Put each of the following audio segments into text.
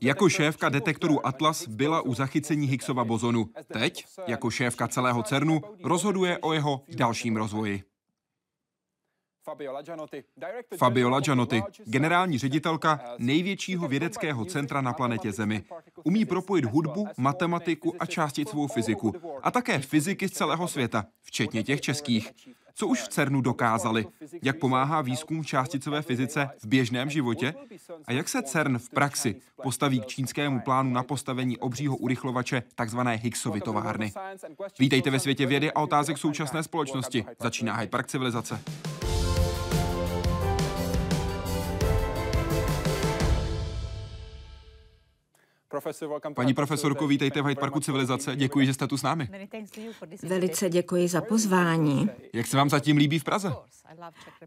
Jako šéfka detektoru Atlas byla u zachycení Higgsova bozonu. Teď, jako šéfka celého CERNu, rozhoduje o jeho dalším rozvoji. Fabiola Gianotti, generální ředitelka největšího vědeckého centra na planetě Zemi. Umí propojit hudbu, matematiku a částicovou fyziku. A také fyziky z celého světa, včetně těch českých. Co už v CERNu dokázali? Jak pomáhá výzkum částicové fyzice v běžném životě? A jak se CERN v praxi postaví k čínskému plánu na postavení obřího urychlovače takzvané Higgsovy továrny? Vítejte ve světě vědy a otázek současné společnosti. Začíná Hyde Park civilizace. Paní profesorko, vítejte v Hyde Parku civilizace. Děkuji, že jste tu s námi. Velice děkuji za pozvání. Jak se vám zatím líbí v Praze?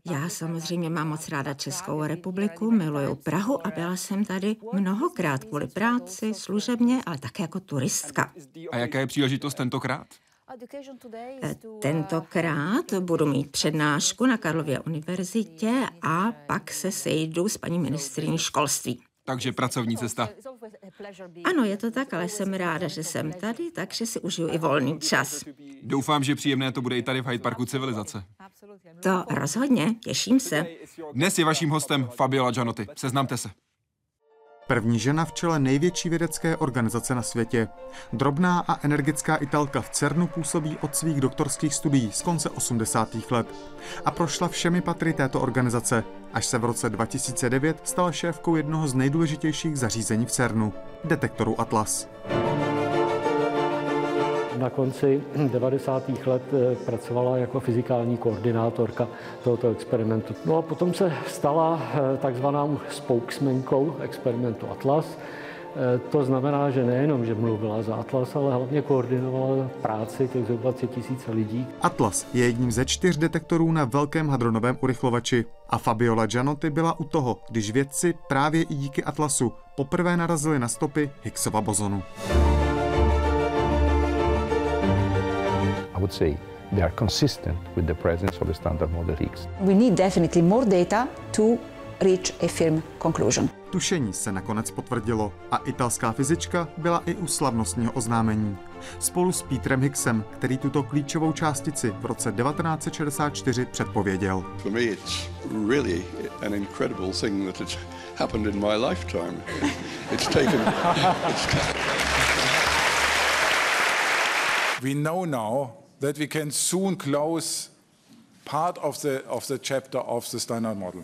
Já samozřejmě mám moc ráda Českou republiku, miluju Prahu a byla jsem tady mnohokrát kvůli práci, služebně, ale také jako turistka. A jaká je příležitost tentokrát? Eh, tentokrát budu mít přednášku na Karlově univerzitě a pak se sejdu s paní ministriní školství. Takže pracovní cesta. Ano, je to tak, ale jsem ráda, že jsem tady, takže si užiju i volný čas. Doufám, že příjemné to bude i tady v Hyde Parku civilizace. To rozhodně, těším se. Dnes je vaším hostem Fabiola Gianotti. Seznamte se. První žena v čele největší vědecké organizace na světě. Drobná a energická Italka v CERNu působí od svých doktorských studií z konce 80. let a prošla všemi patry této organizace, až se v roce 2009 stala šéfkou jednoho z nejdůležitějších zařízení v CERNu, detektoru Atlas na konci 90. let eh, pracovala jako fyzikální koordinátorka tohoto experimentu. No a potom se stala eh, takzvanou spokesmankou experimentu Atlas. Eh, to znamená, že nejenom, že mluvila za Atlas, ale hlavně koordinovala práci těch zhruba 20 tisíc lidí. Atlas je jedním ze čtyř detektorů na velkém hadronovém urychlovači a Fabiola Gianotti byla u toho, když vědci právě i díky Atlasu poprvé narazili na stopy Higgsova bozonu. I would say they are consistent with the presence of the standard model Higgs. We need definitely more data to reach a firm conclusion. Tušení se nakonec potvrdilo a italská fyzička byla i u slavnostního oznámení. Spolu s Petrem Higgsem, který tuto klíčovou částici v roce 1964 předpověděl. For me it's really an incredible thing that has happened in my lifetime. It's taken... It's... We know now that we can soon close part of the, of the chapter of the standard model.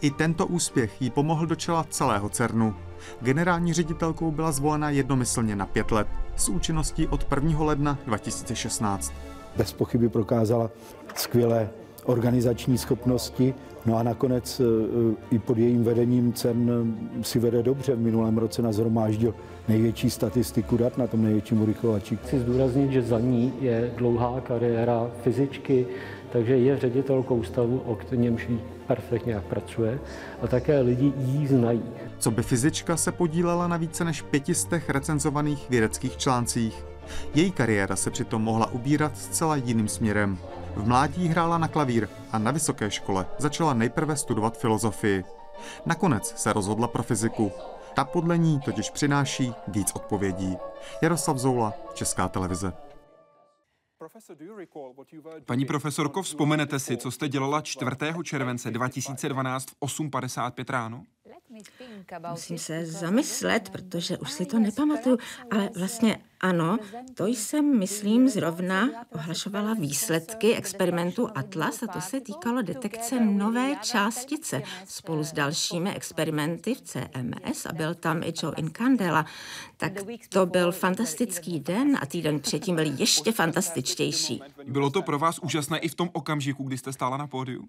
I tento úspěch jí pomohl do čela celého CERNu. Generální ředitelkou byla zvolena jednomyslně na pět let s účinností od 1. ledna 2016. Bez pochyby prokázala skvělé organizační schopnosti, no a nakonec e, i pod jejím vedením CERN si vede dobře. V minulém roce nazhromáždil největší statistiku dat na tom největším urychlovači. Chci zdůraznit, že za ní je dlouhá kariéra fyzičky, takže je ředitelkou stavu, o němž perfektně jak pracuje a také lidi jí znají. Co by fyzička se podílela na více než pětistech recenzovaných vědeckých článcích. Její kariéra se přitom mohla ubírat zcela jiným směrem. V mládí hrála na klavír a na vysoké škole začala nejprve studovat filozofii. Nakonec se rozhodla pro fyziku. Ta podle ní totiž přináší víc odpovědí. Jaroslav Zoula, Česká televize. Paní profesorko, vzpomenete si, co jste dělala 4. července 2012 v 8.55 ráno? Musím se zamyslet, protože už si to nepamatuju, ale vlastně ano, to jsem, myslím, zrovna ohlašovala výsledky experimentu Atlas a to se týkalo detekce nové částice spolu s dalšími experimenty v CMS a byl tam i Joe Incandela. Tak to byl fantastický den a týden předtím byl ještě fantastičtější. Bylo to pro vás úžasné i v tom okamžiku, kdy jste stála na pódiu?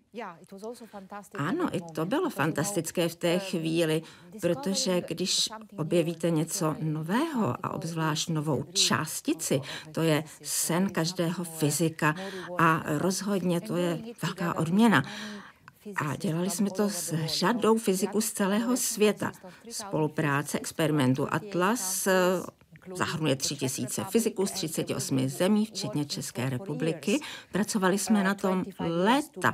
Ano, i to bylo fantastické v té chvíli, protože když objevíte něco nového a obzvlášť novou novou částici. To je sen každého fyzika a rozhodně to je velká odměna. A dělali jsme to s řadou fyziků z celého světa. Spolupráce experimentu Atlas zahrnuje tři tisíce fyziků z 38 zemí, včetně České republiky. Pracovali jsme na tom léta.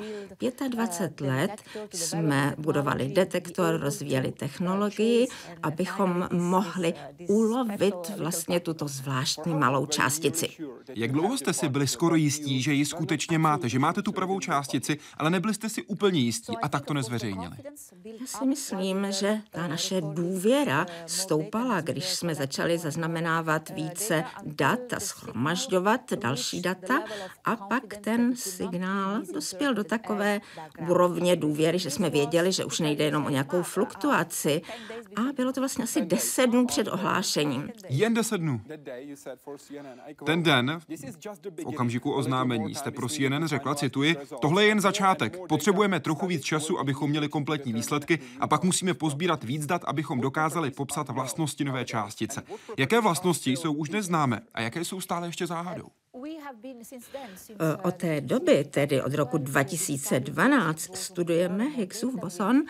25 let jsme budovali detektor, rozvíjeli technologii, abychom mohli ulovit vlastně tuto zvláštní malou částici. Jak dlouho jste si byli skoro jistí, že ji skutečně máte, že máte tu pravou částici, ale nebyli jste si úplně jistí a tak to nezveřejnili? Já si myslím, že ta naše důvěra stoupala, když jsme začali zaznamenávat více dat a schromažďovat další data a pak ten signál dospěl do takové úrovně důvěry, že jsme věděli, že už nejde jenom o nějakou fluktuaci. a bylo to vlastně asi deset dnů před ohlášením. Jen deset dnů. Ten den, v okamžiku oznámení, jste pro CNN řekla, cituji, tohle je jen začátek. Potřebujeme trochu víc času, abychom měli kompletní výsledky a pak musíme pozbírat víc dat, abychom dokázali popsat vlastnosti nové částice. Jaké vlastnosti jsou už neznámé a jaké jsou stále ještě záhadou? Eh, od té doby, tedy od roku 2012, studujeme Higgsův boson.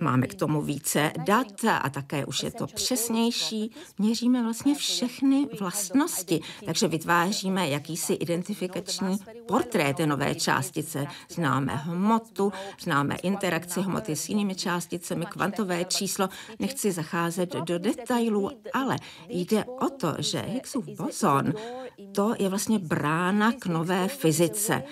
Máme k tomu více dat a také už je to přesnější. Měříme vlastně všechny vlastnosti, takže vytváříme jakýsi identifikační portrét té nové částice. Známe hmotu, známe interakci hmoty s jinými částicemi, kvantové číslo. Nechci zacházet do detailů, ale jde o to, že Higgsův boson to je vlastně brána k nové fyzice.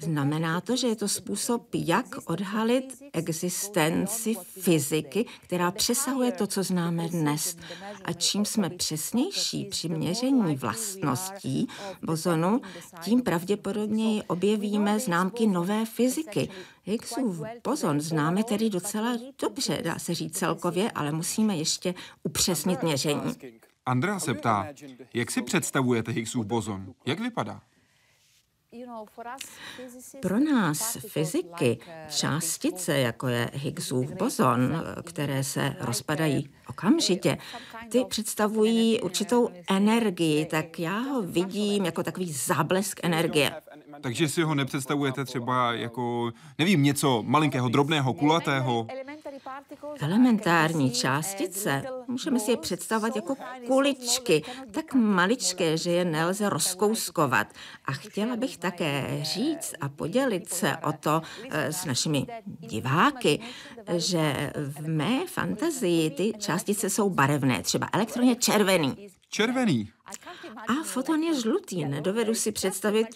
Znamená to, že je to způsob, jak odhalit existenci fyziky, která přesahuje to, co známe dnes. A čím jsme přesnější při měření vlastností bozonu, tím pravděpodobněji objevíme známky nové fyziky. Higgsův bozon známe tedy docela dobře, dá se říct celkově, ale musíme ještě upřesnit měření. Andrea se ptá, jak si představujete Higgsův bozon? Jak vypadá? Pro nás fyziky částice, jako je Higgsův bozon, které se rozpadají okamžitě, ty představují určitou energii, tak já ho vidím jako takový záblesk energie. Takže si ho nepředstavujete třeba jako, nevím, něco malinkého, drobného, kulatého? Elementární částice můžeme si je představovat jako kuličky, tak maličké, že je nelze rozkouskovat. A chtěla bych také říct a podělit se o to eh, s našimi diváky, že v mé fantazii ty částice jsou barevné, třeba elektron je červený. Červený. A foton je žlutý. Nedovedu si představit,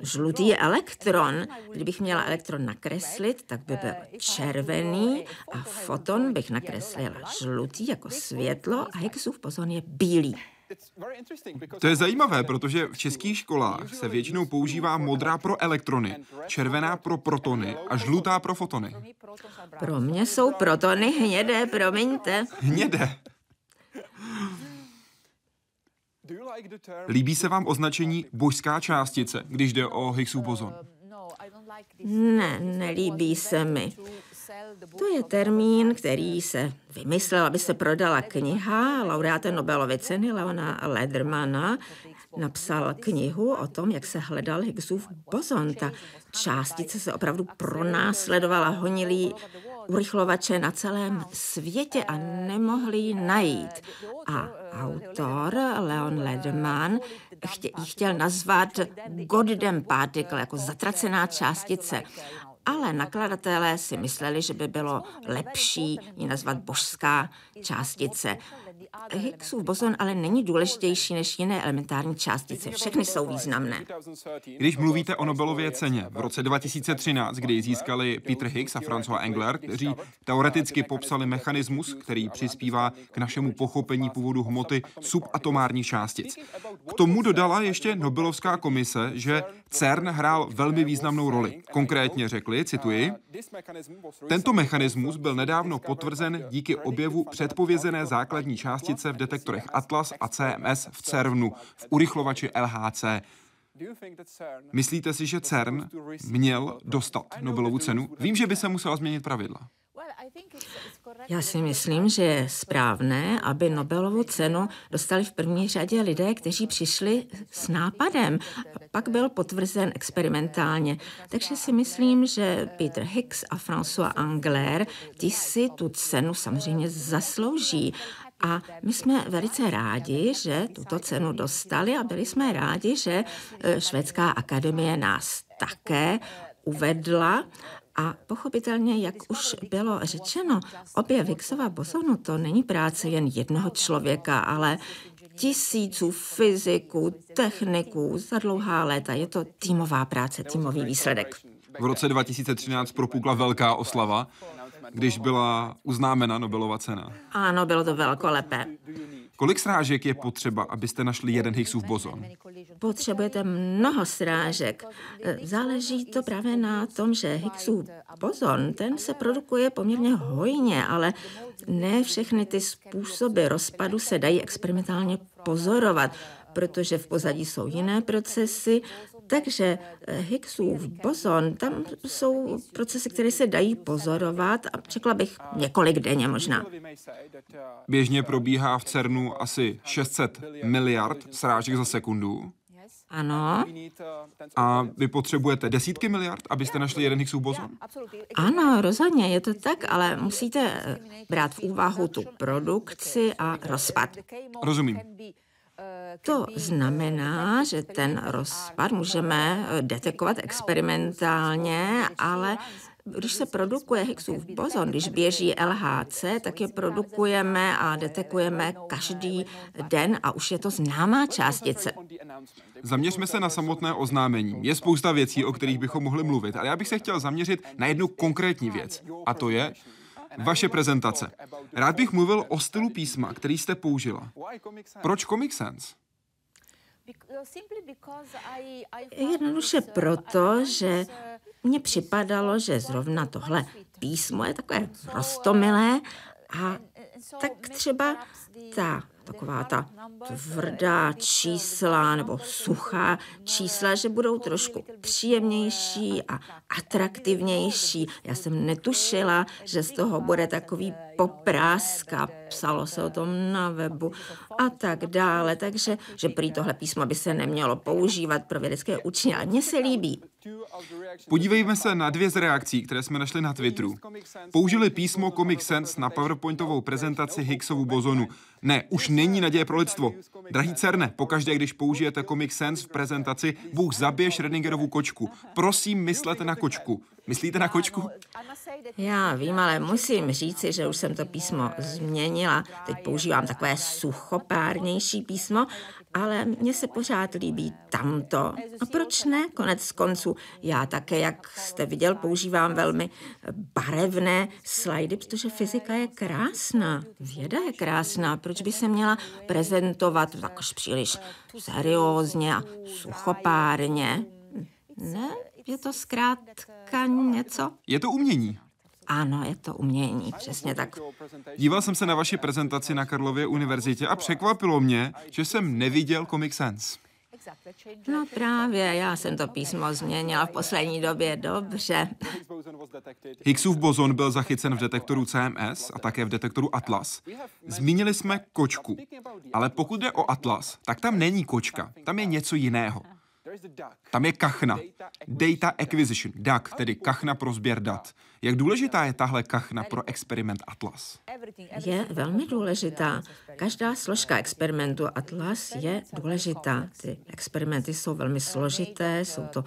žlutý je elektron. Kdybych měla elektron nakreslit, tak by byl červený a foton bych nakreslila žlutý jako světlo a Higgsův boson je bílý. To je zajímavé, protože v českých školách se většinou používá modrá pro elektrony, červená pro protony a žlutá pro fotony. Pro mě jsou protony hnědé, promiňte. Hnědé. Líbí se vám označení božská částice, když jde o Higgsův bozon? Ne, nelíbí se mi. To je termín, který se vymyslel, aby se prodala kniha laureáte Nobelovy ceny Leona Ledermana. Napsal knihu o tom, jak se hledal Higgsův bozon. Ta částice se opravdu pronásledovala, honilí urychlovače na celém světě a nemohli ji najít. A autor Leon Lederman chtě, ji chtěl nazvat Goddamn Particle, jako zatracená částice. Ale nakladatelé si mysleli, že by bylo lepší ji nazvat božská částice. Higgsův boson ale není důležitější než jiné elementární částice. Všechny jsou významné. Když mluvíte o Nobelově ceně v roce 2013, kdy ji získali Peter Higgs a François Engler, kteří teoreticky popsali mechanismus, který přispívá k našemu pochopení původu hmoty subatomárních částic. K tomu dodala ještě Nobelovská komise, že CERN hrál velmi významnou roli. Konkrétně řekli, cituji, tento mechanismus byl nedávno potvrzen díky objevu předpovězené základní částice v detektorech Atlas a CMS v CERNu v urychlovači LHC. Myslíte si, že CERN měl dostat Nobelovu cenu? Vím, že by se musela změnit pravidla. Já si myslím, že je správné, aby Nobelovu cenu dostali v první řadě lidé, kteří přišli s nápadem. Pak byl potvrzen experimentálně. Takže si myslím, že Peter Higgs a François Angler, ti si tu cenu samozřejmě zaslouží A my jsme velice rádi, že tuto cenu dostali a byli jsme rádi, že e, Švédská akademie nás také uvedla a pochopitelně, jak už bylo řečeno, obě Higgsova bosonu to není práce jen jednoho člověka, ale tisíců fyziků, techniků za dlouhá léta. Je to týmová práce, týmový výsledek. V roce 2013 propukla velká oslava, když byla uznámena Nobelova cena. Ano, bylo to velkolepé. Kolik srážek je potřeba, abyste našli jeden Higgsův bozon? Potřebujete mnoho srážek. Záleží to právě na tom, že Higgsův bozon, ten se produkuje poměrně hojně, ale ne všechny ty způsoby rozpadu se dají experimentálně pozorovat protože v pozadí jsou jiné procesy, takže eh, Higgsův bozon, tam jsou procesy, které se dají pozorovat a řekla bych několik denně možná. Běžně probíhá v CERNu asi 600 miliard srážek za sekundu. Ano. A vy potřebujete desítky miliard, abyste našli jeden Higgsův bozon? Ano, rozhodně, je to tak, ale musíte eh, brát v úvahu tu produkci a rozpad. Rozumím. To znamená, že ten rozpad můžeme eh, detekovat experimentálně, ale když se produkuje Higgsův bozon, když běží LHC, tak je produkujeme a detekujeme každý den a už je to známá částice. Zaměřme se na samotné oznámení. Je spousta věcí, o kterých bychom mohli mluvit, ale já bych se chtěl zaměřit na jednu konkrétní věc. A to je vaše prezentace. Rád bych mluvil o stylu písma, který jste použila. Proč Comic Sans? Jednoduše proto, že mně připadalo, že zrovna tohle písmo je takové rostomilé a tak třeba ta taková ta tvrdá čísla nebo suchá čísla, že budou trošku příjemnější a atraktivnější. Já jsem netušila, že z toho bude takový popráska, psalo se o tom na webu a tak dále, takže že prý tohle písmo by se nemělo používat pro vědecké učení, ale mně se líbí. Podívejme se na dvě z reakcí, které jsme našli na Twitteru. Použili písmo Comic Sans na PowerPointovou prezentaci Higgsovu bozonu. Ne, už není naděje pro lidstvo. Drahý Cerne, pokaždé, když použijete Comic Sans v prezentaci, Bůh zabije Schrödingerovu kočku. Prosím, myslete na kočku. Myslíte na kočku? Já vím, ale musím říci, že už jsem to písmo změnila. Teď používám takové suchopárnější písmo, ale mně se pořád líbí tamto. A proč ne? Konec konců, já také, jak jste viděl, používám velmi barevné slajdy, protože fyzika je krásná, věda je krásná. Proč by se měla prezentovat tak příliš seriózně a suchopárně? Ne, je to zkrátka něco. Je to umění. Ano, je to umění, přesně tak. Díval jsem se na vaši prezentaci na Karlově univerzitě a překvapilo mě, že jsem neviděl Comic Sans. No právě, já jsem to písmo změnila v poslední době, dobře. Higgsův bozon byl zachycen v detektoru CMS a také v detektoru Atlas. Zmínili jsme kočku, ale pokud jde o Atlas, tak tam není kočka, tam je něco jiného. Tam je kachna. Data Acquisition, DAC, tedy kachna pro sběr dat. Jak důležitá je tahle kachna pro experiment Atlas? Je velmi důležitá. Každá složka experimentu Atlas je důležitá. Ty experimenty jsou velmi složité, jsou to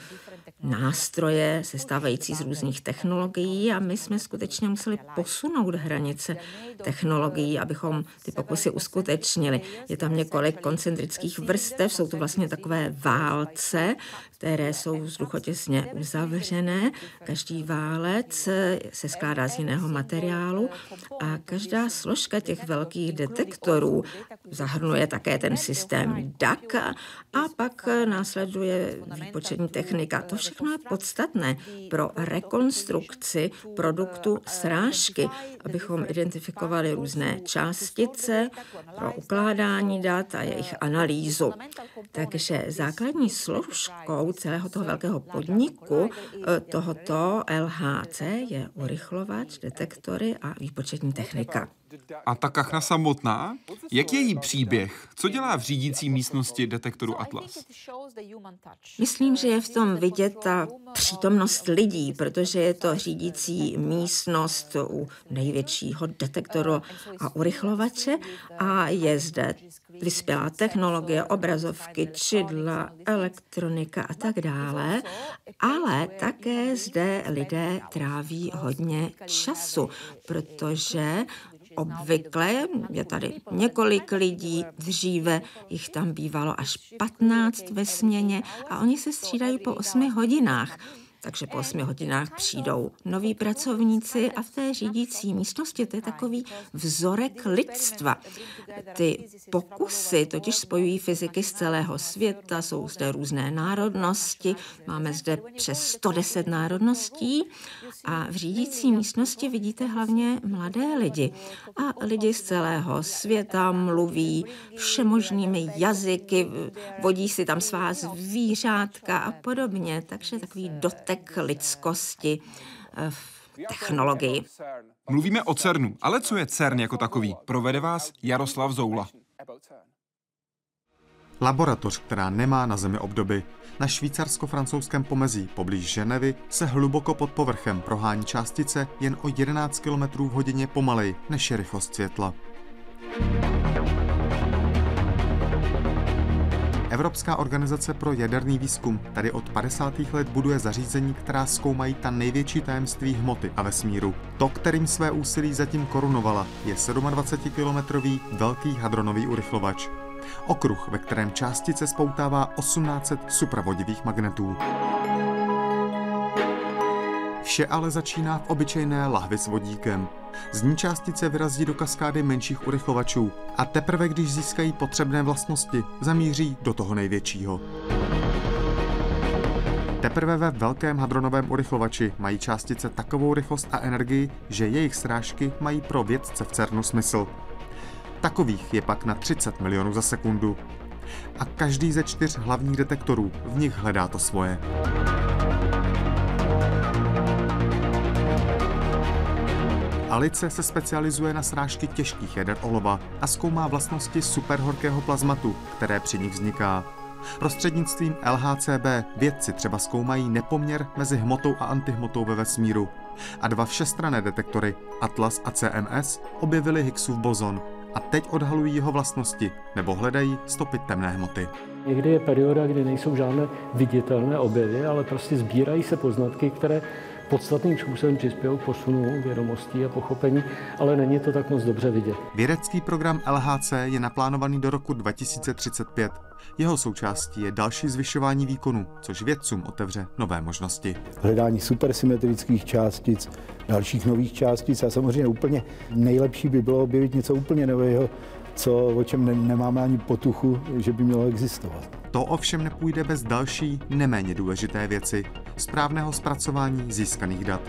nástroje sestávající z různých technologií a my jsme skutečně museli posunout hranice technologií, abychom ty pokusy uskutečnili. Je tam několik koncentrických vrstev, jsou to vlastně takové válce, které jsou vzduchotěsně uzavřené. Každý válec se skládá z jiného materiálu a každá složka těch velkých detektorů zahrnuje také ten systém DAC a pak následuje výpočetní technika. To všechno je podstatné pro rekonstrukci produktu srážky, abychom identifikovali různé částice pro ukládání dat a jejich analýzu. Takže základní složkou celého toho velkého podniku eh, tohoto LHC je urychlovač, detektory a výpočetní technika. A ta kachna samotná? Jak je její příběh? Co dělá v řídící místnosti detektoru Atlas? Myslím, že je v tom vidět ta přítomnost lidí, protože je to řídící místnost u největšího detektoru a urychlovače a je zde vyspělá technologie, obrazovky, čidla, elektronika a tak dále, ale také zde lidé tráví hodně času, protože obvykle, je tady několik lidí, dříve jich tam bývalo až 15 ve směně a oni se střídají po 8 hodinách takže po 8 hodinách přijdou noví pracovníci a v té řídící místnosti to je takový vzorek lidstva. Ty pokusy totiž spojují fyziky z celého světa, jsou zde různé národnosti, máme zde přes 110 národností a v řídící místnosti vidíte hlavně mladé lidi. A lidi z celého světa mluví všemožnými jazyky, vodí si tam svá zvířátka a podobně, takže takový dotek nedostatek lidskosti eh, v technologii. Mluvíme o CERNu, ale co je CERN jako takový? Provede vás Jaroslav Zoula. Laboratoř, která nemá na Zemi obdoby. Na švýcarsko-francouzském pomezí poblíž Ženevy se hluboko pod povrchem prohání částice jen o 11 km v hodině pomalej než je rychlost světla. Evropská organizace pro jaderný výzkum tady od 50. let buduje zařízení, která zkoumají ta největší tajemství hmoty a vesmíru. To, kterým své úsilí zatím korunovala, je 27-kilometrový velký hadronový urychlovač. Okruh, ve kterém částice spoutává 1800 supravodivých magnetů. Vše ale začíná v obyčejné lahvi s vodíkem. Z ní částice vyrazí do kaskády menších urychlovačů a teprve když získají potřebné vlastnosti, zamíří do toho největšího. Teprve ve velkém hadronovém urychlovači mají částice takovou rychlost a energii, že jejich srážky mají pro vědce v CERNu smysl. Takových je pak na 30 milionů za sekundu. A každý ze čtyř hlavních detektorů v nich hledá to svoje. Alice se specializuje na srážky těžkých jader olova a zkoumá vlastnosti superhorkého plazmatu, které při nich vzniká. Prostřednictvím LHCb vědci třeba zkoumají nepoměr mezi hmotou a antihmotou ve vesmíru. A dva všestrané detektory, Atlas a CMS, objevili Higgsův bozon a teď odhalují jeho vlastnosti nebo hledají stopy temné hmoty. Někdy je perioda, kdy nejsou žádné viditelné objevy, ale prostě sbírají se poznatky, které podstatným způsobem přispěl k posunu vědomostí a pochopení, ale není to tak moc dobře vidět. Vědecký program LHC je naplánovaný do roku 2035. Jeho součástí je další zvyšování výkonu, což vědcům otevře nové možnosti. Hledání supersymetrických částic, dalších nových částic a samozřejmě úplně nejlepší by bylo objevit něco úplně nového, co, o čem ne, nemáme ani potuchu, že by mělo existovat. To ovšem nepůjde bez další, neméně důležité věci, správného zpracování získaných dat.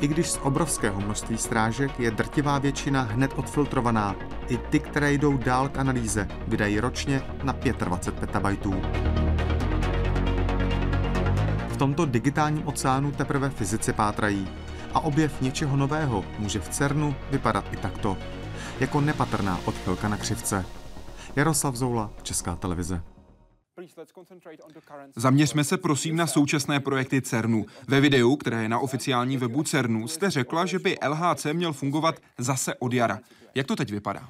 I když z obrovského množství strážek je drtivá většina hned odfiltrovaná, i ty, které jdou dál k analýze, vydají ročně na 25 petabajtů. V tomto digitálním oceánu teprve fyzici pátrají a objev něčeho nového může v CERNu vypadat i takto jako nepatrná odchylka na křivce. Jaroslav Zoula, Česká televize. Zaměřme se prosím na současné projekty CERNu. Ve videu, které je na oficiální webu CERNu, jste řekla, že by LHC měl fungovat zase od jara. Jak to teď vypadá?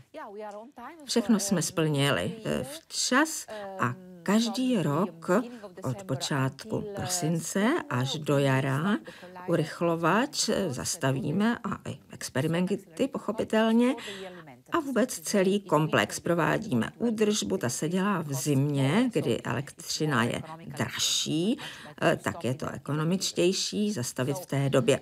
Všechno jsme splnili eh, včas a každý rok od počátku prosince až do jara urychlovač zastavíme a i experimenty pochopitelně a vůbec celý komplex provádíme údržbu, ta se dělá v zimě, kdy elektřina je dražší, eh, tak je to ekonomičtější zastavit v té době.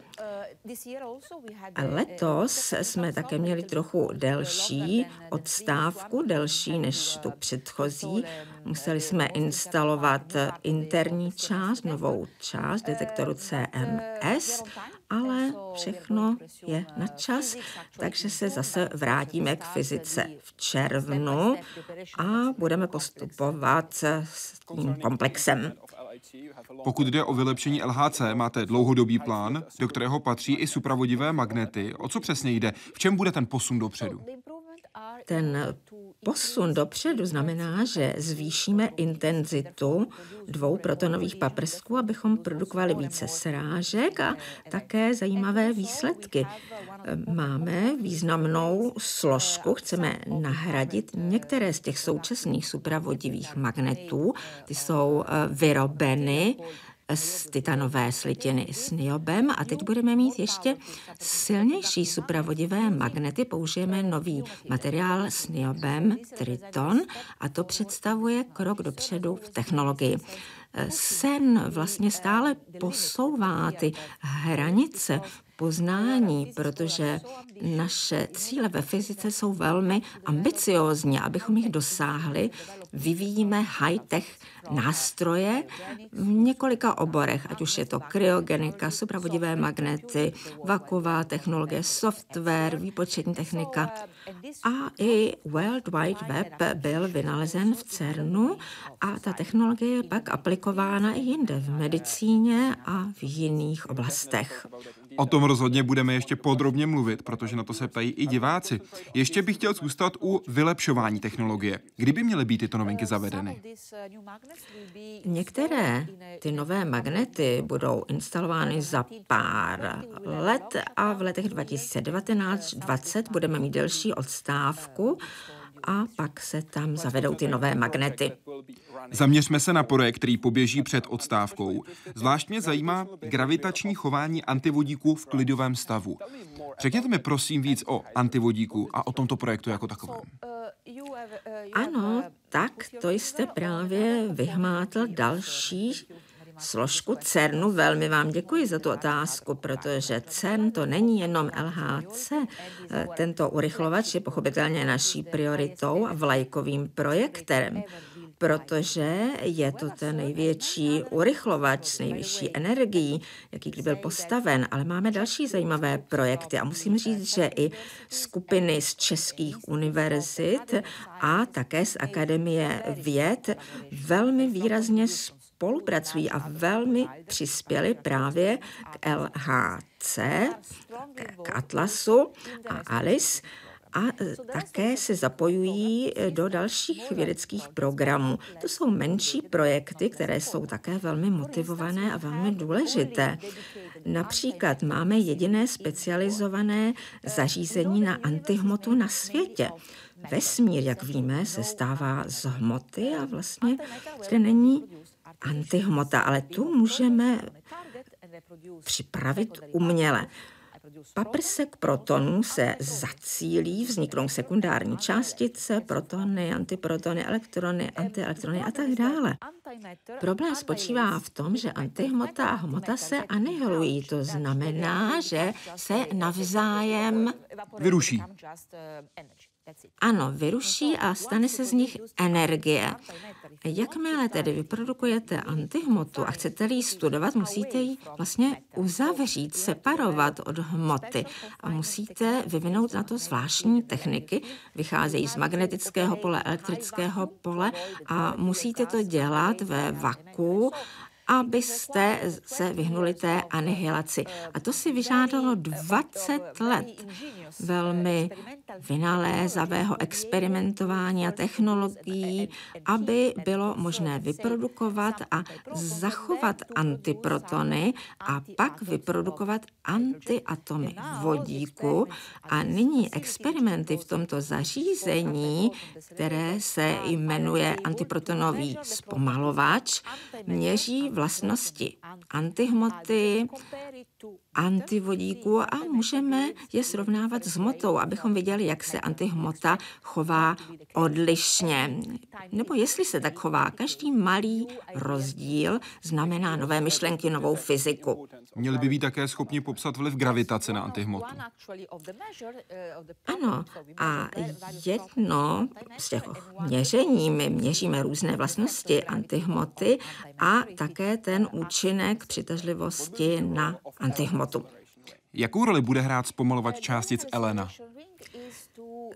Letos jsme také měli trochu delší odstávku, delší než tu předchozí. Museli jsme instalovat interní část, novou část detektoru CMS, ale všechno je na čas, takže se zase vrátíme k fyzice v červnu a budeme postupovat s tím komplexem. Pokud jde o vylepšení LHC, máte dlouhodobý plán, do kterého patří i supravodivé magnety. O co přesně jde? V čem bude ten posun dopředu? Ten posun dopředu znamená, že zvýšíme intenzitu dvou protonových paprsků, abychom produkovali více srážek a také zajímavé výsledky. Máme významnou složku, chceme nahradit některé z těch současných supravodivých magnetů. Ty jsou eh, vyrobeny z titanové slitiny s niobem a teď budeme mít ještě silnější supravodivé magnety. Použijeme nový materiál s niobem, triton, a to představuje krok dopředu v technologii. Sen vlastně stále posouvá ty hranice poznání, protože naše cíle ve fyzice jsou velmi ambiciózní. Abychom jich dosáhli, vyvíjíme high-tech nástroje v několika oborech, ať už je to kryogenika, supravodivé magnety, vaková technologie, software, výpočetní technika. A i World Wide Web byl vynalezen v CERNu a ta technologie je pak aplikována i jinde, v medicíně a v jiných oblastech. O tom rozhodně budeme ještě podrobně mluvit, protože na to se ptají i diváci. Ještě bych chtěl zůstat u vylepšování technologie. Kdyby měly být tyto novinky zavedeny? Některé ty nové magnety budou instalovány za pár let a v letech 2019-2020 budeme mít delší odstávku a pak se tam zavedou ty nové magnety. Zaměřme se na projekt, který poběží před odstávkou. Zvlášť mě zajímá gravitační chování antivodíku v klidovém stavu. Řekněte mi prosím víc o antivodíku a o tomto projektu jako takovém. Ano, tak to jste právě vyhmátl další složku CERNu. Velmi vám děkuji za tu otázku, protože CERN to není jenom LHC. Tento urychlovač je pochopitelně naší prioritou a vlajkovým projektem protože je to ten největší urychlovač s nejvyšší energií, jaký kdy byl postaven, ale máme další zajímavé projekty a musím říct, že i skupiny z českých univerzit a také z Akademie věd velmi výrazně spolupracují a velmi přispěli právě k LHC, k Atlasu a Alice a také se zapojují do dalších vědeckých programů. To jsou menší projekty, které jsou také velmi motivované a velmi důležité. Například máme jediné specializované zařízení na antihmotu na světě. Vesmír, jak víme, se stává z hmoty a vlastně zde není antihmota, ale tu můžeme připravit uměle. Paprsek protonů se zacílí, vzniknou sekundární částice, protony, antiprotony, elektrony, antielektrony a tak dále. Problém spočívá v tom, že antihmota a hmota se anihilují. To znamená, že se navzájem vyruší. Ano, vyruší a stane se z nich energie. Jakmile tedy vyprodukujete antihmotu a chcete ji studovat, musíte ji vlastně uzavřít, separovat od hmoty a musíte vyvinout na to zvláštní techniky. Vycházejí z magnetického pole, elektrického pole a musíte to dělat ve vaku abyste se vyhnuli té anihilaci. A to si vyžádalo 20 let velmi vynalézavého experimentování a technologií, aby bylo možné vyprodukovat a zachovat antiprotony a pak vyprodukovat antiatomy vodíku. A nyní experimenty v tomto zařízení, které se jmenuje antiprotonový zpomalovač, měří vlastnosti antihmoty, antivodíku a můžeme je srovnávat s hmotou, abychom viděli, jak se antihmota chová odlišně. Nebo jestli se tak chová, každý malý rozdíl znamená nové myšlenky, novou fyziku. Měli by být také schopni popsat vliv gravitace na antihmotu. Ano, a jedno z těch měření, my měříme různé vlastnosti antihmoty a také ten účinek přitažlivosti na antihmotu. Jakou roli bude hrát zpomalovač částic Elena?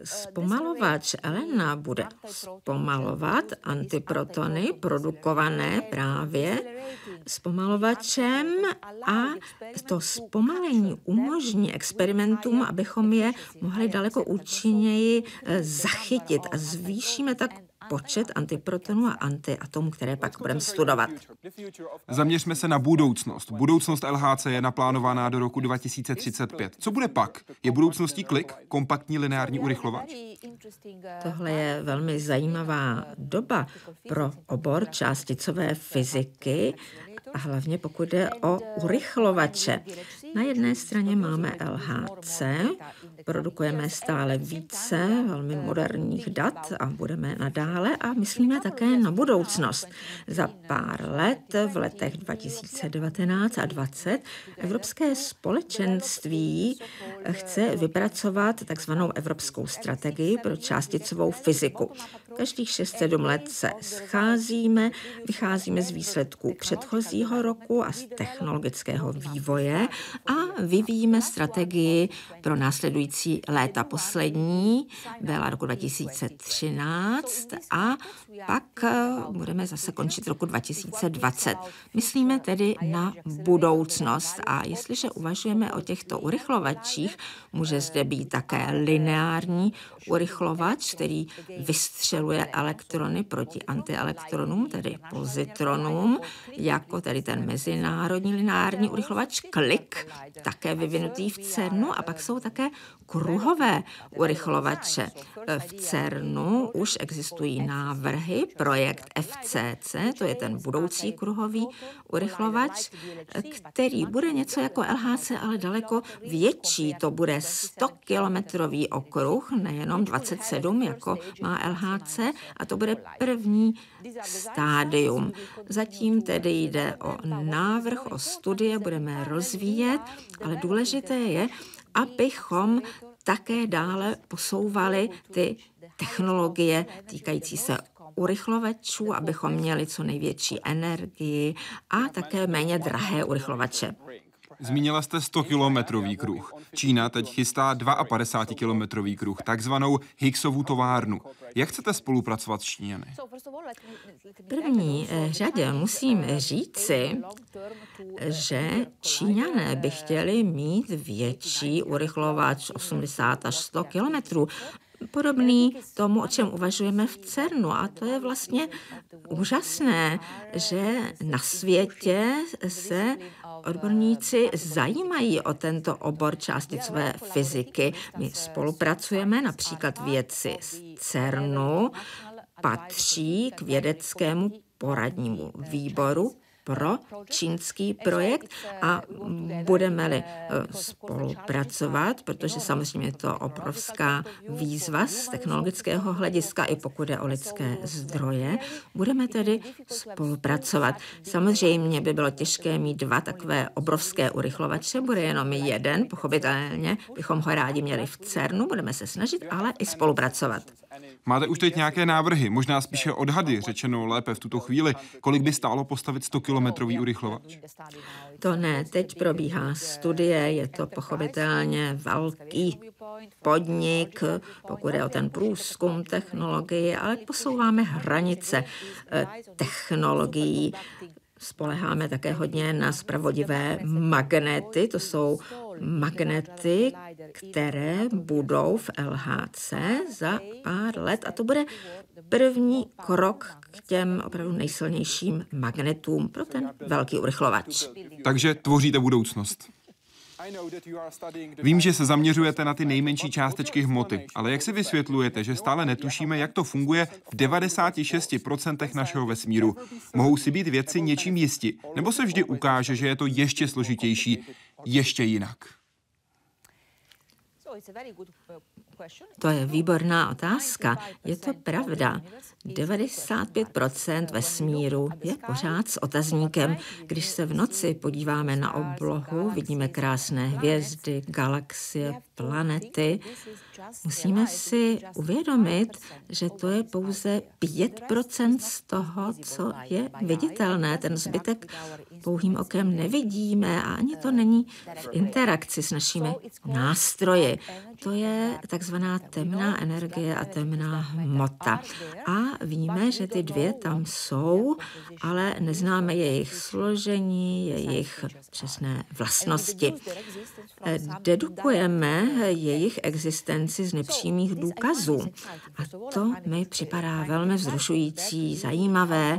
Zpomalovač Elena bude zpomalovat antiprotony produkované právě zpomalovačem a to zpomalení umožní experimentům, abychom je mohli daleko účinněji zachytit a zvýšíme tak počet antiprotonů a antiatomů, které pak budeme studovat. Zaměřme se na budoucnost. Budoucnost LHC je naplánovaná do roku 2035. Co bude pak? Je budoucností klik, kompaktní lineární urychlovač? Tohle je velmi zajímavá doba pro obor částicové fyziky a hlavně pokud jde o urychlovače. Na jedné straně máme LHC, produkujeme stále více velmi moderních dat a budeme nadále a myslíme také na budoucnost. Za pár let, v letech 2019 a 2020, Evropské společenství chce vypracovat takzvanou evropskou strategii pro částicovou fyziku. Každých 6-7 let se scházíme, vycházíme z výsledků předchozího roku a z technologického vývoje a vyvíjíme strategii pro následující léta. Poslední byla roku 2013 a pak eh, budeme zase končit roku 2020. Myslíme tedy na budoucnost a jestliže uvažujeme o těchto urychlovačích, může zde být také lineární urychlovač, který vystřeluje elektrony proti antielektronům, tedy pozitronům, jako tedy ten mezinárodní lineární urychlovač KLIK, také vyvinutý v CERNu a pak jsou také kruhové urychlovače. V CERNu už existují návrhy, projekt FCC, to je ten budoucí kruhový urychlovač, který bude něco jako LHC, ale daleko větší. To bude 100-kilometrový okruh, nejenom 27, jako má LHC, a to bude první stádium. Zatím tedy jde o návrh, o studie, budeme rozvíjet, ale důležité je, abychom také dále posouvali ty technologie týkající se urychlovačů, abychom měli co největší energii a také méně drahé urychlovače. Zmínila jste 100-kilometrový kruh. Čína teď chystá 52-kilometrový kruh, takzvanou Higgsovu továrnu. Jak chcete spolupracovat s Číňany? První eh, řadě musím říci, že Číňané by chtěli mít větší urychlovač 80 až 100 kilometrů podobný tomu, o čem uvažujeme v CERNu. A to je vlastně úžasné, že na světě se odborníci zajímají o tento obor částicové fyziky. My spolupracujeme, například vědci z CERNu patří k vědeckému poradnímu výboru pro čínský projekt a budeme-li eh, spolupracovat, protože samozřejmě je to obrovská výzva z technologického hlediska, i pokud je o lidské zdroje, budeme tedy spolupracovat. Samozřejmě by bylo těžké mít dva takové obrovské urychlovače, bude jenom jeden, pochopitelně bychom ho rádi měli v CERNu, budeme se snažit, ale i spolupracovat. Máte už teď nějaké návrhy, možná spíše odhady, řečeno lépe v tuto chvíli, kolik by stálo postavit 100-kilometrový urychlovač? To ne, teď probíhá studie, je to pochopitelně velký podnik, pokud je o ten průzkum technologie, ale posouváme hranice eh, technologií. Spoleháme také hodně na spravodlivé magnety, to jsou magnety, které budou v LHC za pár let a to bude první krok k těm opravdu nejsilnějším magnetům pro ten velký urychlovač. Takže tvoříte budoucnost. Vím, že se zaměřujete na ty nejmenší částečky hmoty, ale jak si vysvětlujete, že stále netušíme, jak to funguje v 96% našeho vesmíru? Mohou si být věci něčím jisti, nebo se vždy ukáže, že je to ještě složitější, ještě jinak? To je výborná otázka. Je to pravda. 95% vesmíru je pořád s otazníkem. Když se v noci podíváme na oblohu, vidíme krásné hvězdy, galaxie, planety. Musíme si uvědomit, že to je pouze 5% z toho, co je viditelné. Ten zbytek pouhým okem nevidíme a ani to není v interakci s našimi nástroji. To je takzvaná temná energie a temná hmota. A víme, že ty dvě tam jsou, ale neznáme jejich složení, jejich přesné vlastnosti. Dedukujeme jejich existenci z nepřímých důkazů. A to mi připadá velmi vzrušující, zajímavé,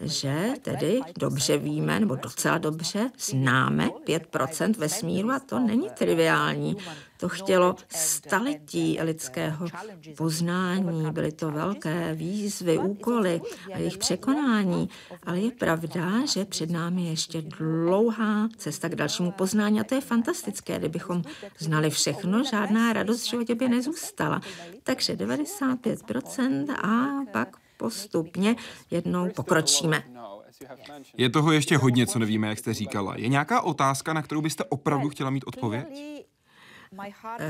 že tedy dobře víme, nebo docela dobře známe 5% vesmíru a to není triviální. To chtělo staletí lidského poznání, byly to velké výzvy, úkoly a jejich překonání, ale je pravda, že před námi je ještě dlouhá cesta k dalšímu poznání a to je fantastické, kdybychom znali všechno, žádná radost v životě by nezůstala. Takže 95% a pak postupně jednou pokročíme. Je toho ještě hodně, co nevíme, jak jste říkala. Je nějaká otázka, na kterou byste opravdu chtěla mít odpověď?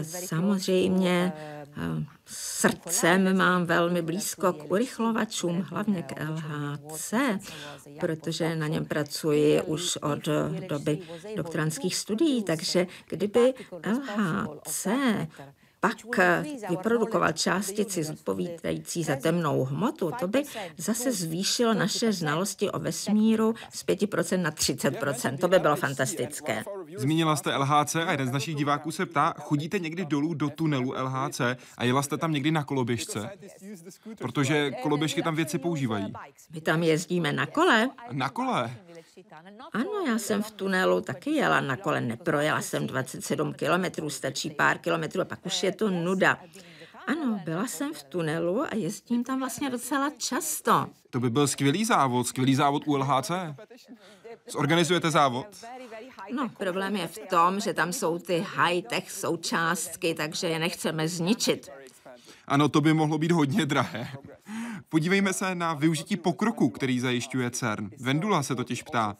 Samozřejmě eh, srdcem mám velmi blízko k urychlovačům, hlavně k LHC, protože na něm pracuji už od doby doktorantských studií, takže kdyby LHC pak vyprodukoval částici zodpovídající za temnou hmotu, to by zase zvýšilo naše znalosti o vesmíru z 5% na 30%. To by bylo fantastické. Zmínila jste LHC a jeden z našich diváků se ptá, chodíte někdy dolů do tunelu LHC a jela jste tam někdy na koloběžce? Protože koloběžky tam věci používají. My tam jezdíme na kole. Na kole? Ano, já jsem v tunelu taky jela na kole, neprojela jsem 27 kilometrů, stačí pár kilometrů a pak už je to nuda. Ano, byla jsem v tunelu a jezdím tam vlastně docela často. To by byl skvělý závod, skvělý závod u LHC. Zorganizujete závod? No, problém je v tom, že tam jsou ty high-tech součástky, takže je nechceme zničit. Ano, to by mohlo být hodně drahé. Podívejme se na využití pokroku, který zajišťuje CERN. Vendula se totiž ptá,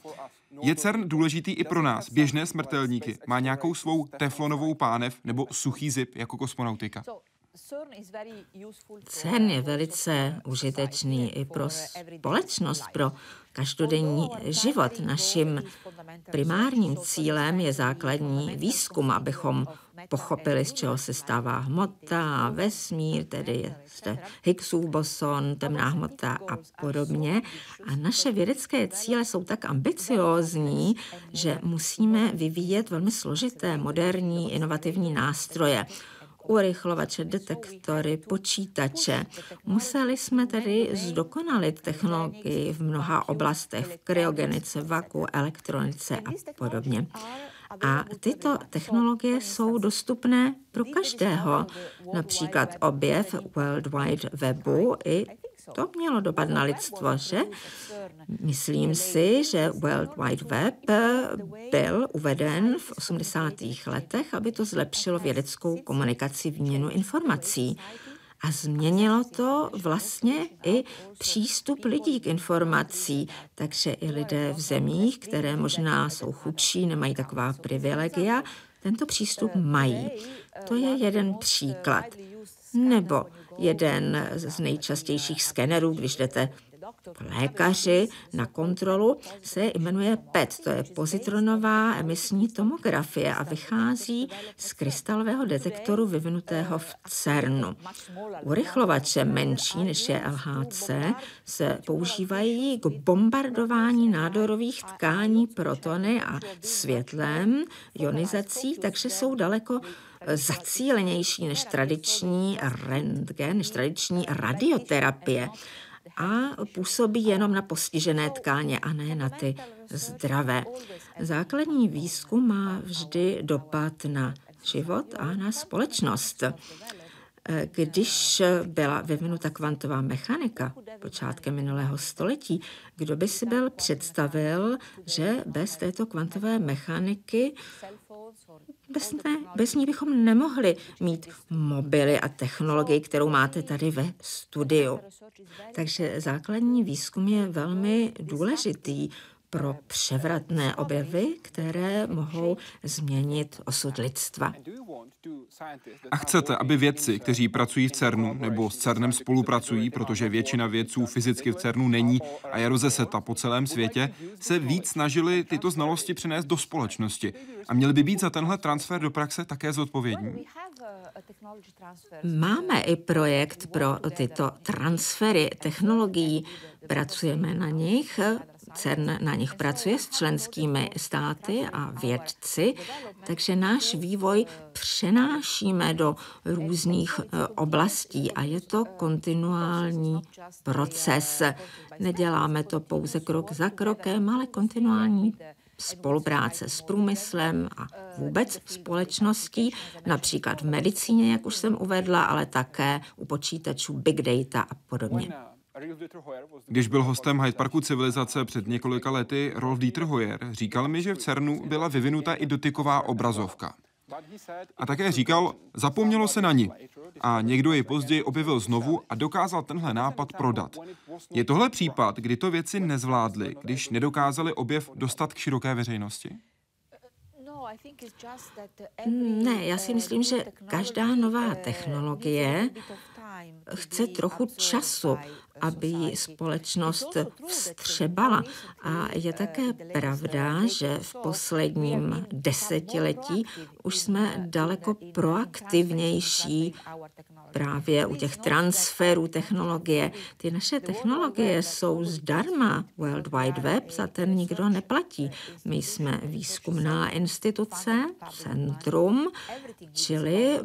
je CERN důležitý i pro nás, běžné smrtelníky? Má nějakou svou teflonovou pánev nebo suchý zip jako kosmonautika? CERN je velice užitečný i pro společnost, pro každodenní život. Naším primárním cílem je základní výzkum, abychom pochopili, z čeho se stává hmota, vesmír, tedy Higgsův boson, temná hmota a podobně. A naše vědecké cíle jsou tak ambiciózní, že musíme vyvíjet velmi složité, moderní, inovativní nástroje urychlovače, detektory, počítače. Museli jsme tedy zdokonalit technologii v mnoha oblastech, v kryogenice, vaku, elektronice a podobně. A tyto technologie jsou dostupné pro každého. Například objev World Wide Webu i to mělo dopad na lidstvo, že? Myslím si, že World Wide Web byl uveden v 80. letech, aby to zlepšilo vědeckou komunikaci, výměnu informací. A změnilo to vlastně i přístup lidí k informací, takže i lidé v zemích, které možná jsou chudší, nemají taková privilegia, tento přístup mají. To je jeden příklad. Nebo jeden z nejčastějších skenerů, když jdete lékaři na kontrolu se jmenuje PET, to je pozitronová emisní tomografie a vychází z krystalového detektoru vyvinutého v CERNu. Urychlovače menší než je LHC se používají k bombardování nádorových tkání protony a světlem, ionizací, takže jsou daleko zacílenější než tradiční rentgen, než tradiční radioterapie a působí jenom na postižené tkáně a ne na ty zdravé. Základní výzkum má vždy dopad na život a na společnost. Když byla vyvinuta kvantová mechanika počátkem minulého století, kdo by si byl představil, že bez této kvantové mechaniky bez, ne, bez ní bychom nemohli mít mobily a technologii, kterou máte tady ve studiu. Takže základní výzkum je velmi důležitý pro převratné objevy, které mohou změnit osud lidstva. A chcete, aby vědci, kteří pracují v CERNu nebo s CERNem spolupracují, protože většina vědců fyzicky v CERNu není a je rozeseta po celém světě, se víc snažili tyto znalosti přenést do společnosti a měli by být za tenhle transfer do praxe také zodpovědní? Máme i projekt pro tyto transfery technologií. Pracujeme na nich. CERN na nich pracuje s členskými státy a vědci, takže náš vývoj přenášíme do různých eh, oblastí a je to kontinuální proces. Neděláme to pouze krok za krokem, ale kontinuální spolupráce s průmyslem a vůbec společností, například v medicíně, jak už jsem uvedla, ale také u počítačů, big data a podobně. Když byl hostem Hyde Parku civilizace před několika lety, Rolf Dieter Hoyer říkal mi, že v CERNu byla vyvinuta i dotyková obrazovka. A také říkal, zapomnělo se na ní. A někdo ji později objevil znovu a dokázal tenhle nápad prodat. Je tohle případ, kdy to věci nezvládli, když nedokázali objev dostat k široké veřejnosti? Ne, já si myslím, že každá nová technologie chce trochu času, aby ji společnost vstřebala. A je také pravda, že v posledním desetiletí už jsme daleko proaktivnější právě u těch transferů technologie. Ty naše technologie jsou zdarma. World Wide Web za ten nikdo neplatí. My jsme výzkumná instituce, centrum, čili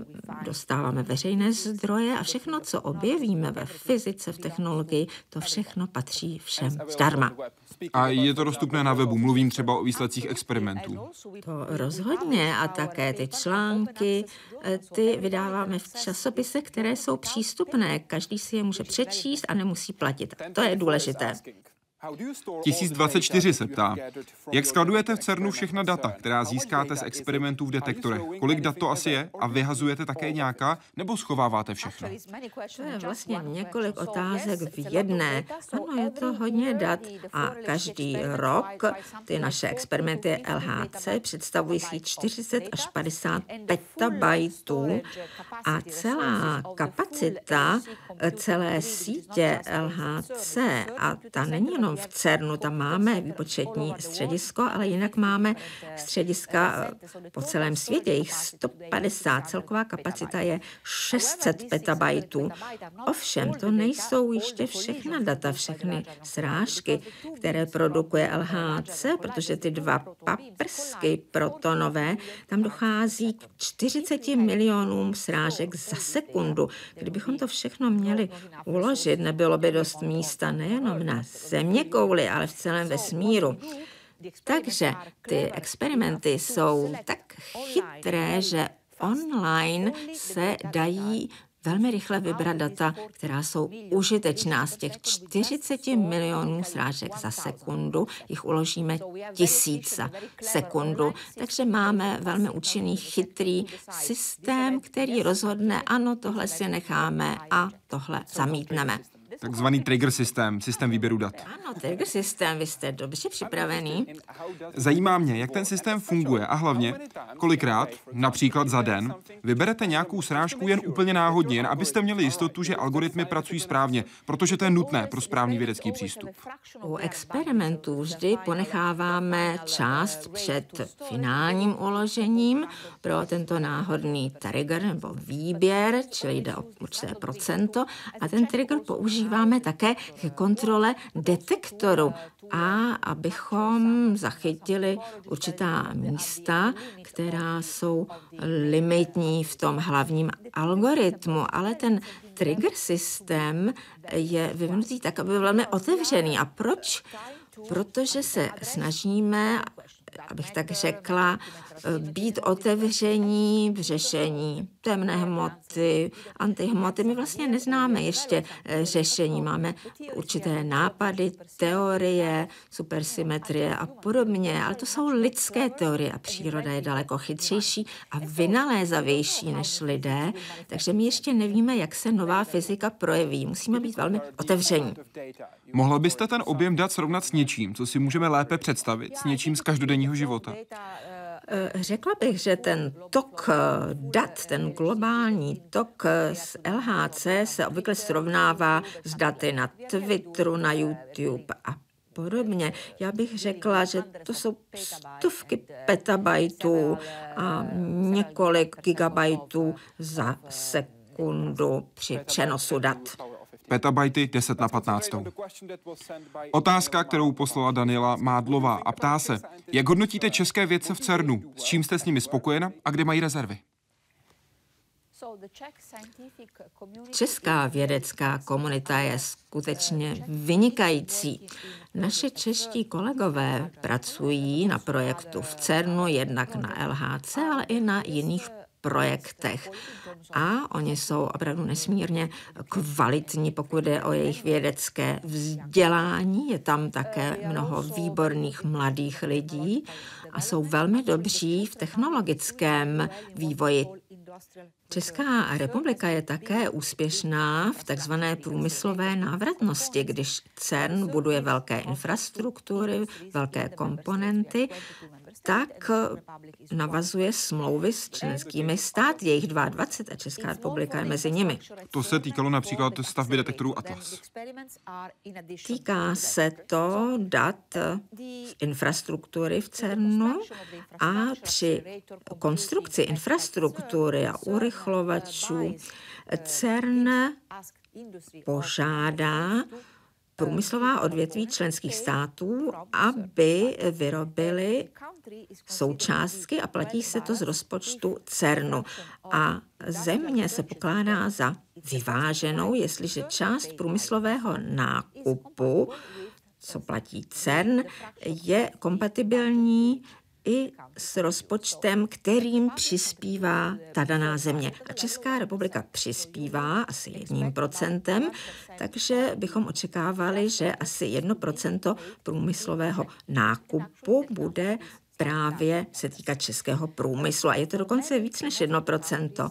dostáváme veřejné zdroje a všechno, co objevíme ve fyzice, v technologii, to všechno patří všem zdarma. A je to dostupné na webu? Mluvím třeba o výsledcích experimentů. To rozhodně a také ty články, eh, ty vydáváme v časopise, které jsou přístupné. Každý si je může přečíst a nemusí platit. To je důležité. 1024 se ptá, jak skladujete v CERNu všechna data, která získáte z experimentů v detektorech? Kolik dat to asi je? A vyhazujete také nějaká? Nebo schováváte všechno? To je vlastně několik otázek v jedné. Ano, je to hodně dat a každý rok ty naše experimenty LHC představují si 40 až 50 petabajtů a celá kapacita celé sítě LHC, a ta není jenom v CERNu, tam máme výpočetní středisko, ale jinak máme střediska eh, po celém světě, jich 150, celková kapacita je 600 petabajtů. Ovšem, to nejsou ještě všechna data, všechny srážky, které produkuje LHC, protože ty dva paprsky protonové, tam dochází k 40 milionům srážek za sekundu. Kdybychom to všechno měli uložit, nebylo by dost místa nejenom na Země, kouli, ale v celém vesmíru. Takže ty experimenty jsou tak chytré, že online se dají velmi rychle vybrat data, která jsou užitečná. Z těch 40 milionů srážek za sekundu jich uložíme tisíc za sekundu. Takže máme velmi účinný, chytrý systém, který rozhodne, ano, tohle si necháme a tohle zamítneme. Takzvaný trigger systém, systém výběru dat. Ano, trigger systém, vy jste dobře připravený. Zajímá mě, jak ten systém funguje a hlavně, kolikrát, například za den, vyberete nějakou srážku jen úplně náhodně, jen abyste měli jistotu, že algoritmy pracují správně, protože to je nutné pro správný vědecký přístup. U experimentů vždy ponecháváme část před finálním uložením pro tento náhodný trigger nebo výběr, čili jde o určité procento, a ten trigger používá používáme také ke kontrole detektoru a abychom zachytili určitá místa, která jsou limitní v tom hlavním algoritmu, ale ten trigger systém je vyvinutý tak, aby byl velmi otevřený. A proč? Protože se snažíme abych tak řekla, být otevření v řešení temné hmoty, antihmoty. My vlastně neznáme ještě eh, řešení. Máme určité nápady, teorie, supersymetrie a podobně, ale to jsou lidské teorie a příroda je daleko chytřejší a vynalézavější než lidé, takže my ještě nevíme, jak se nová fyzika projeví. Musíme být velmi otevření. Mohla byste ten objem dat srovnat s něčím, co si můžeme lépe představit, s něčím z každodenního života? Eh, řekla bych, že ten tok eh, dat, ten globální tok eh, z LHC se obvykle srovnává s daty na Twitteru, na YouTube a podobně. Já bych řekla, že to jsou stovky petabajtů a několik gigabajtů za sekundu při přenosu dat petabajty 10 na 15. Otázka, kterou poslala Daniela Mádlová a ptá se, jak hodnotíte české vědce v CERNu, s čím jste s nimi spokojena a kde mají rezervy? Česká vědecká komunita je skutečně vynikající. Naše čeští kolegové pracují na projektu v CERNu, jednak na LHC, ale i na jiných projektech. A oni jsou opravdu nesmírně kvalitní, pokud jde o jejich vědecké vzdělání. Je tam také mnoho výborných mladých lidí a jsou velmi dobří v technologickém vývoji. Česká republika je také úspěšná v takzvané průmyslové návratnosti, když CERN buduje velké infrastruktury, velké komponenty tak navazuje smlouvy s členskými státy, jejich 22 a Česká republika je mezi nimi. To se týkalo například stavby detektorů Atlas. Týká se to dat z infrastruktury v CERNu a při konstrukci infrastruktury a urychlovačů CERN požádá průmyslová odvětví členských států, aby vyrobili součástky a platí se to z rozpočtu CERNu. A země se pokládá za vyváženou, jestliže část průmyslového nákupu, co platí CERN, je kompatibilní i s rozpočtem, kterým přispívá ta daná země. A Česká republika přispívá asi jedním procentem, takže bychom očekávali, že asi jedno procento průmyslového nákupu bude právě se týkat českého průmyslu. A je to dokonce víc než jedno procento.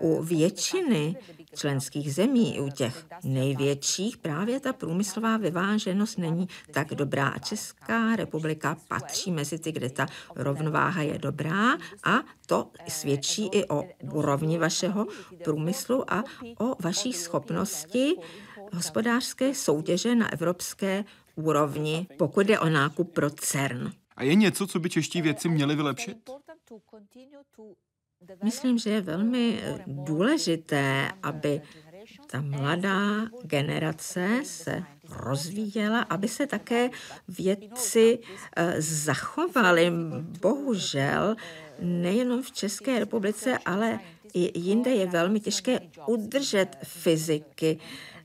U většiny členských zemí, u těch největších, právě ta průmyslová vyváženost není tak dobrá. Česká republika patří mezi ty, kde ta rovnováha je dobrá a to svědčí i o úrovni vašeho průmyslu a o vaší schopnosti hospodářské soutěže na evropské úrovni, pokud je o nákup pro CERN. A je něco, co by čeští vědci měli vylepšit? Myslím, že je velmi eh, důležité, aby ta mladá generace se rozvíjela, aby se také vědci eh, zachovali. Bohužel nejenom v České republice, ale i jinde je velmi těžké udržet fyziky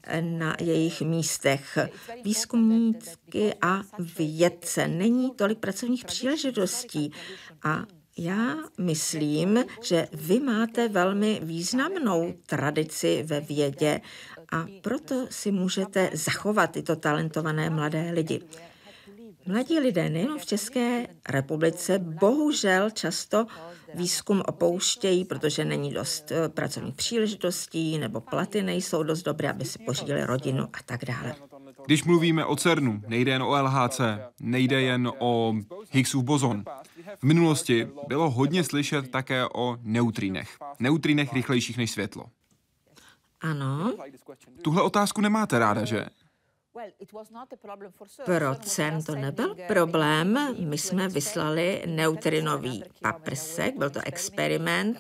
eh, na jejich místech. Výzkumníky a vědce. Není tolik pracovních příležitostí a já myslím, že vy máte velmi významnou tradici ve vědě a proto si můžete zachovat tyto talentované mladé lidi. Mladí lidé nejen v České republice bohužel často výzkum opouštějí, protože není dost eh, pracovních příležitostí nebo platy nejsou dost dobré, aby si pořídili rodinu a tak dále. Když mluvíme o CERNu, nejde jen o LHC, nejde jen o Higgsův bozon. V minulosti bylo hodně slyšet také o neutrínech. Neutrínech rychlejších než světlo. Ano. Tuhle otázku nemáte ráda, že? Pro CERN to nebyl problém. My jsme vyslali neutrinový paprsek, byl to experiment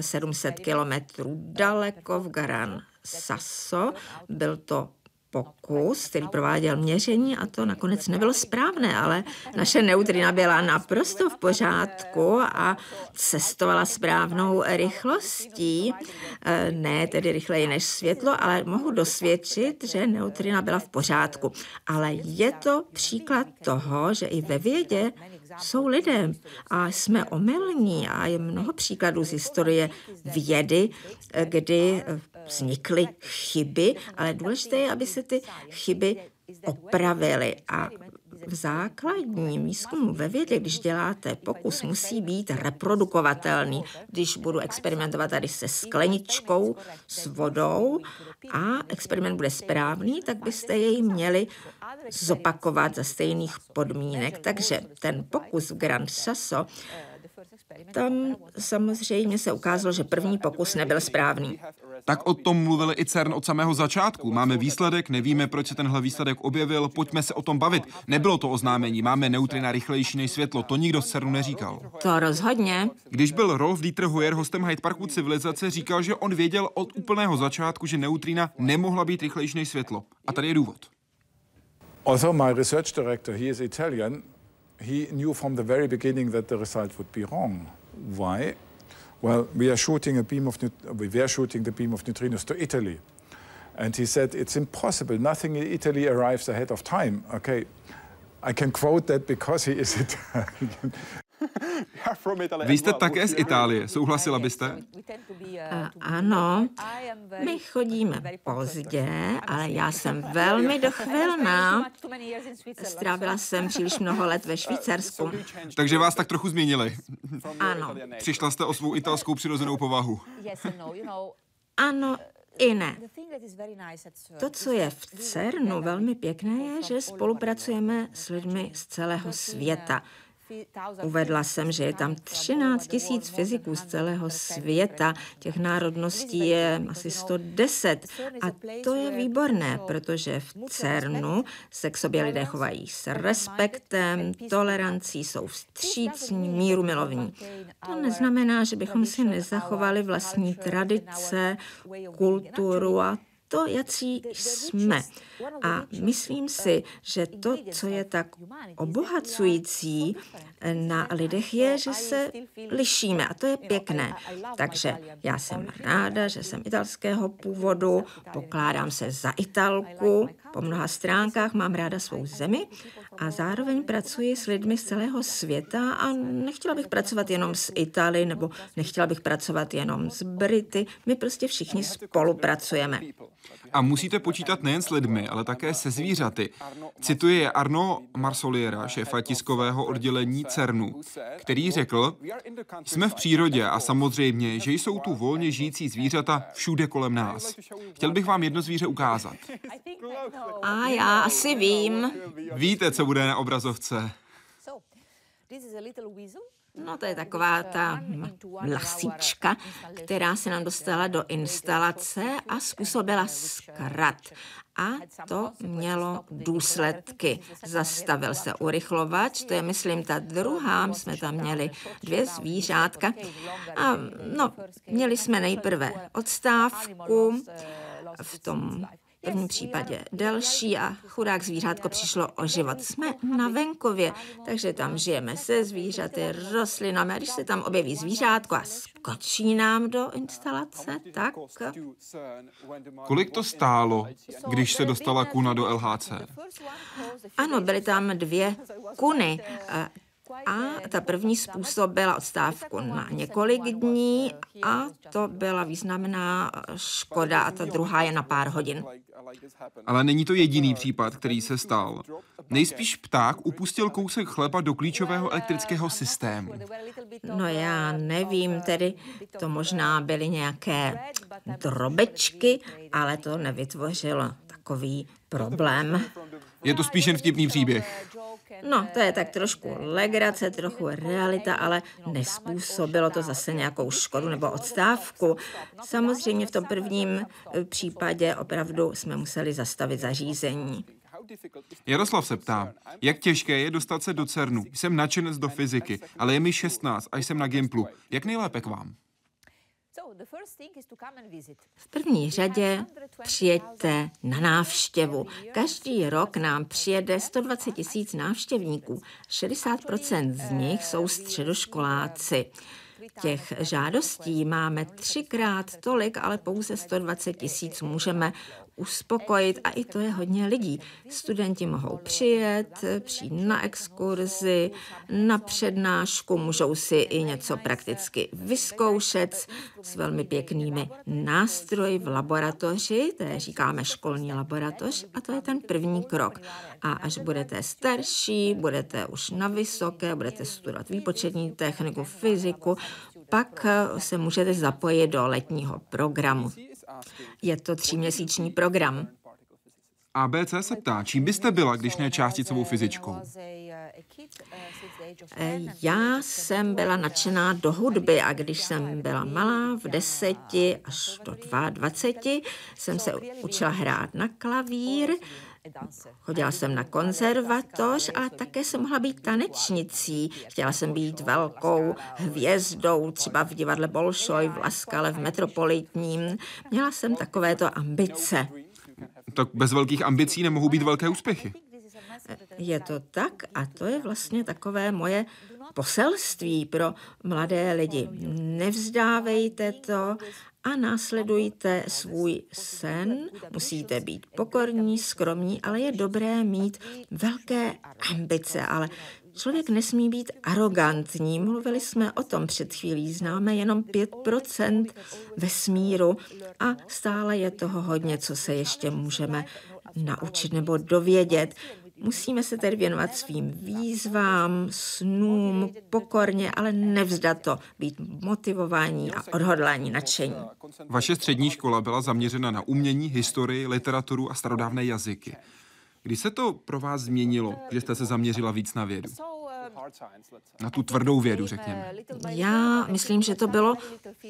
700 kilometrů daleko v Garan Sasso. Byl to pokus, který prováděl měření a to nakonec nebylo správné, ale naše neutrina byla naprosto v pořádku a cestovala správnou rychlostí. E, ne tedy rychleji než světlo, ale mohu dosvědčit, že neutrina byla v pořádku. Ale je to příklad toho, že i ve vědě jsou lidé a jsme omylní a je mnoho příkladů z historie vědy, kdy vznikly chyby, ale důležité je, aby se ty chyby opravily a v základním výzkumu ve vědě, když děláte pokus, musí být reprodukovatelný. Když budu experimentovat tady se skleničkou s vodou a experiment bude správný, tak byste jej měli zopakovat za stejných podmínek. Takže ten pokus v Grand Sasso tam samozřejmě se ukázalo, že první pokus nebyl správný. Tak o tom mluvili i CERN od samého začátku. Máme výsledek, nevíme, proč se tenhle výsledek objevil, pojďme se o tom bavit. Nebylo to oznámení, máme neutrina rychlejší než světlo, to nikdo z CERNu neříkal. To rozhodně. Když byl Rolf Dieter Hoyer hostem Hyde Parku civilizace, říkal, že on věděl od úplného začátku, že neutrina nemohla být rychlejší než světlo. A tady je důvod. Although my research director, he is Italian, he knew from the very beginning that the result would be wrong. Why? Well, we are shooting a beam of we were shooting the beam of neutrinos to Italy, and he said it's impossible. Nothing in Italy arrives ahead of time. Okay, I can quote that because he is Italian. Vy jste také z Itálie, souhlasila byste? Uh, ano, my chodíme pozdě, ale já jsem velmi dochvilná. Strávila jsem příliš mnoho let ve Švýcarsku. Takže vás tak trochu změnili. Ano. Přišla jste o svou italskou přirozenou povahu. Ano, i ne. To, co je v CERNu velmi pěkné, je, že spolupracujeme s lidmi z celého světa. Uvedla jsem, že je tam 13 tisíc fyziků z celého světa, těch národností je asi 110 a to je výborné, protože v CERNu se k sobě lidé chovají s respektem, tolerancí, jsou vstřícní, míru milovní. To neznamená, že bychom si nezachovali vlastní tradice, kulturu a to, jací jsme. A myslím si, že to, co je tak obohacující na lidech, je, že se lišíme a to je pěkné. Takže já jsem ráda, že jsem italského původu, pokládám se za Italku, po mnoha stránkách mám ráda svou zemi a zároveň pracuji s lidmi z celého světa a nechtěla bych pracovat jenom s Itali nebo nechtěla bych pracovat jenom s Brity. My prostě všichni spolupracujeme. A musíte počítat nejen s lidmi, ale také se zvířaty. Cituje Arno Marsoliera, šéfa tiskového oddělení CERNu, který řekl, jsme v přírodě a samozřejmě, že jsou tu volně žijící zvířata všude kolem nás. Chtěl bych vám jedno zvíře ukázat. A já asi vím. Víte, co bude na obrazovce. No to je taková ta lasička, která se nám dostala do instalace a způsobila zkrat. A to mělo důsledky. Zastavil se urychlovač, to je, myslím, ta druhá, jsme tam měli dvě zvířátka. A no, měli jsme nejprve odstávku v tom prvním případě delší a chudák zvířátko přišlo o život. Jsme na venkově, takže tam žijeme se zvířaty, rostlinami a když se tam objeví zvířátko a skočí nám do instalace, tak... Kolik to stálo, když se dostala kuna do LHC? Ano, byly tam dvě kuny. A ta první způsobila odstávku na několik dní a to byla významná škoda a ta druhá je na pár hodin. Ale není to jediný případ, který se stal. Nejspíš pták upustil kousek chleba do klíčového elektrického systému. No já nevím, tedy to možná byly nějaké drobečky, ale to nevytvořilo takový problém. Je to spíš jen vtipný příběh. No, to je tak trošku legrace, trochu realita, ale nespůsobilo to zase nějakou škodu nebo odstávku. Samozřejmě v tom prvním eh, případě opravdu jsme museli zastavit zařízení. Jaroslav se ptá, jak těžké je dostat se do CERNu. Jsem nadšenec do fyziky, ale je mi 16 a jsem na Gimplu. Jak nejlépe k vám? V první řadě přijeďte na návštěvu. Každý rok nám přijede 120 tisíc návštěvníků. 60% z nich jsou středoškoláci. Těch žádostí máme třikrát tolik, ale pouze 120 tisíc můžeme uspokojit a i to je hodně lidí. Studenti mohou přijet, přijít na exkurzi, na přednášku, můžou si i něco prakticky vyzkoušet s velmi pěknými nástroji v laboratoři, to je říkáme školní laboratoř a to je ten první krok. A až budete starší, budete už na vysoké, budete studovat výpočetní techniku, fyziku, pak se můžete zapojit do letního programu. Je to tříměsíční program. ABC se ptá, čím byste byla, když ne částicovou fyzičkou? Eh, já jsem byla nadšená do hudby a když jsem byla malá, v deseti až do 22, jsem se učila hrát na klavír, Chodila jsem na konzervatoř a také jsem mohla být tanečnicí. Chtěla jsem být velkou hvězdou, třeba v divadle Bolšoj, v Laskale, v Metropolitním. Měla jsem takovéto ambice. Tak bez velkých ambicí nemohou být velké úspěchy. Je to tak a to je vlastně takové moje poselství pro mladé lidi. Nevzdávejte to a následujte svůj sen. Musíte být pokorní, skromní, ale je dobré mít velké ambice, ale Člověk nesmí být arrogantní. Mluvili jsme o tom před chvílí. Známe jenom 5% vesmíru a stále je toho hodně, co se ještě můžeme naučit nebo dovědět. Musíme se tedy věnovat svým výzvám, snům, pokorně, ale nevzdat to, být motivování a odhodlání, nadšení. Vaše střední škola byla zaměřena na umění, historii, literaturu a starodávné jazyky. Kdy se to pro vás změnilo, že jste se zaměřila víc na vědu? Na tu tvrdou vědu, řekněme. Já myslím, že to bylo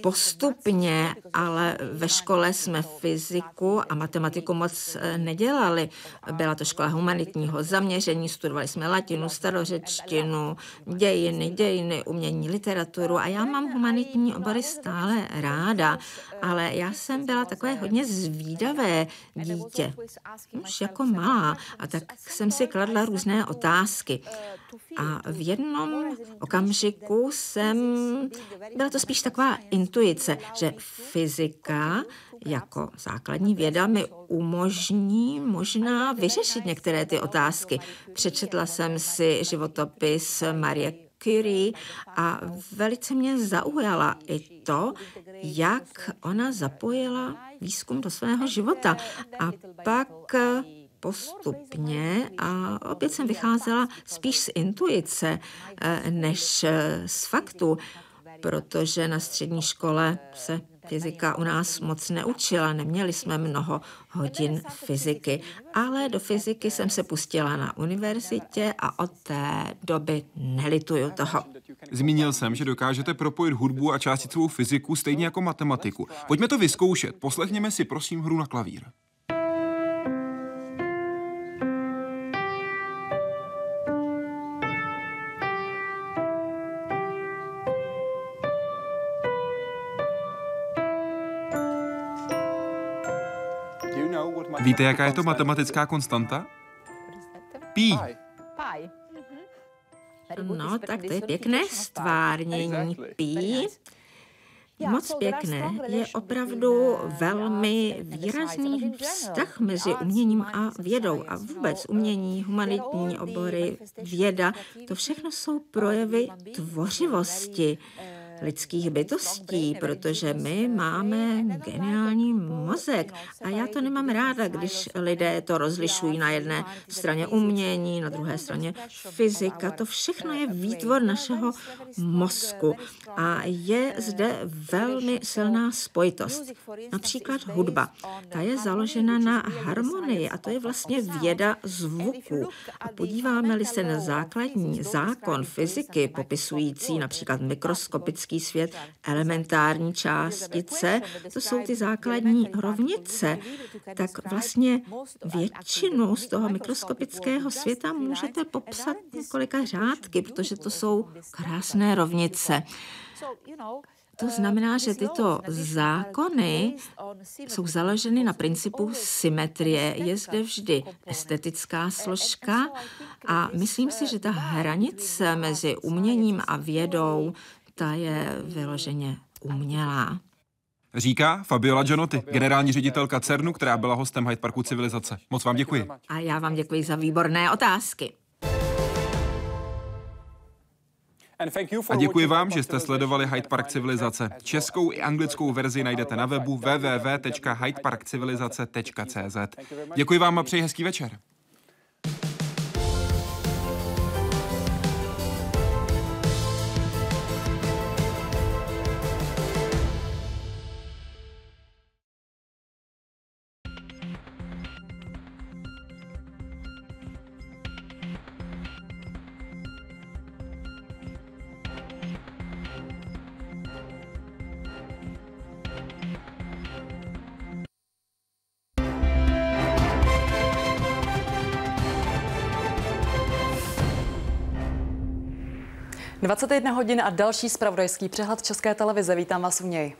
postupně, ale ve škole jsme fyziku a matematiku moc eh, nedělali. Byla to škola humanitního zaměření, studovali jsme latinu, starořečtinu, dějiny, dějiny, umění, literaturu a já mám humanitní obory stále ráda, ale já jsem byla takové hodně zvídavé dítě, už jako malá a tak jsem si kladla různé otázky. A v jednom okamžiku jsem, byla to spíš taková intuice, že fyzika jako základní věda mi umožní možná vyřešit některé ty otázky. Přečetla jsem si životopis Marie Curie a velice mě zaujala i to, jak ona zapojila výzkum do svého života. A pak postupně a opět jsem vycházela spíš z intuice eh, než eh, z faktu, protože na střední škole se fyzika u nás moc neučila, neměli jsme mnoho hodin fyziky, ale do fyziky jsem se pustila na univerzitě a od té doby nelituju toho. Zmínil jsem, že dokážete propojit hudbu a částicovou fyziku stejně jako matematiku. Pojďme to vyzkoušet. Poslechněme si prosím hru na klavír. Víte, jaká je to matematická konstanta? Pi. No, tak to je pěkné stvárnění pi. Moc pěkné. Je opravdu velmi výrazný vztah mezi uměním a vědou a vůbec umění, humanitní obory, věda. To všechno jsou projevy tvořivosti lidských bytostí, protože my máme geniální mozek a já to nemám ráda, když lidé to rozlišují na jedné straně umění, na druhé straně fyzika. To všechno je výtvor našeho mozku a je zde velmi silná spojitost. Například hudba. Ta je založena na harmonii a to je vlastně věda zvuku. A podíváme-li se na základní zákon fyziky, popisující například mikroskopický fyzický svět, elementární částice, to jsou ty základní rovnice, tak vlastně většinu z toho mikroskopického světa můžete popsat několika řádky, protože to jsou krásné rovnice. To znamená, že tyto zákony jsou založeny na principu symetrie. Je zde vždy estetická složka a myslím si, že ta hranice mezi uměním a vědou ta je vyloženě umělá. Říká Fabiola Gianotti, generální ředitelka CERNu, která byla hostem Hyde Parku civilizace. Moc vám děkuji. A já vám děkuji za výborné otázky. A děkuji vám, že jste sledovali Hyde Park Civilizace. Českou i anglickou verzi najdete na webu www.hydeparkcivilizace.cz. Děkuji vám a přeji hezký večer. Dvacet jedna hodin a další spravodajský přehled České televize. Vítám vás u něj.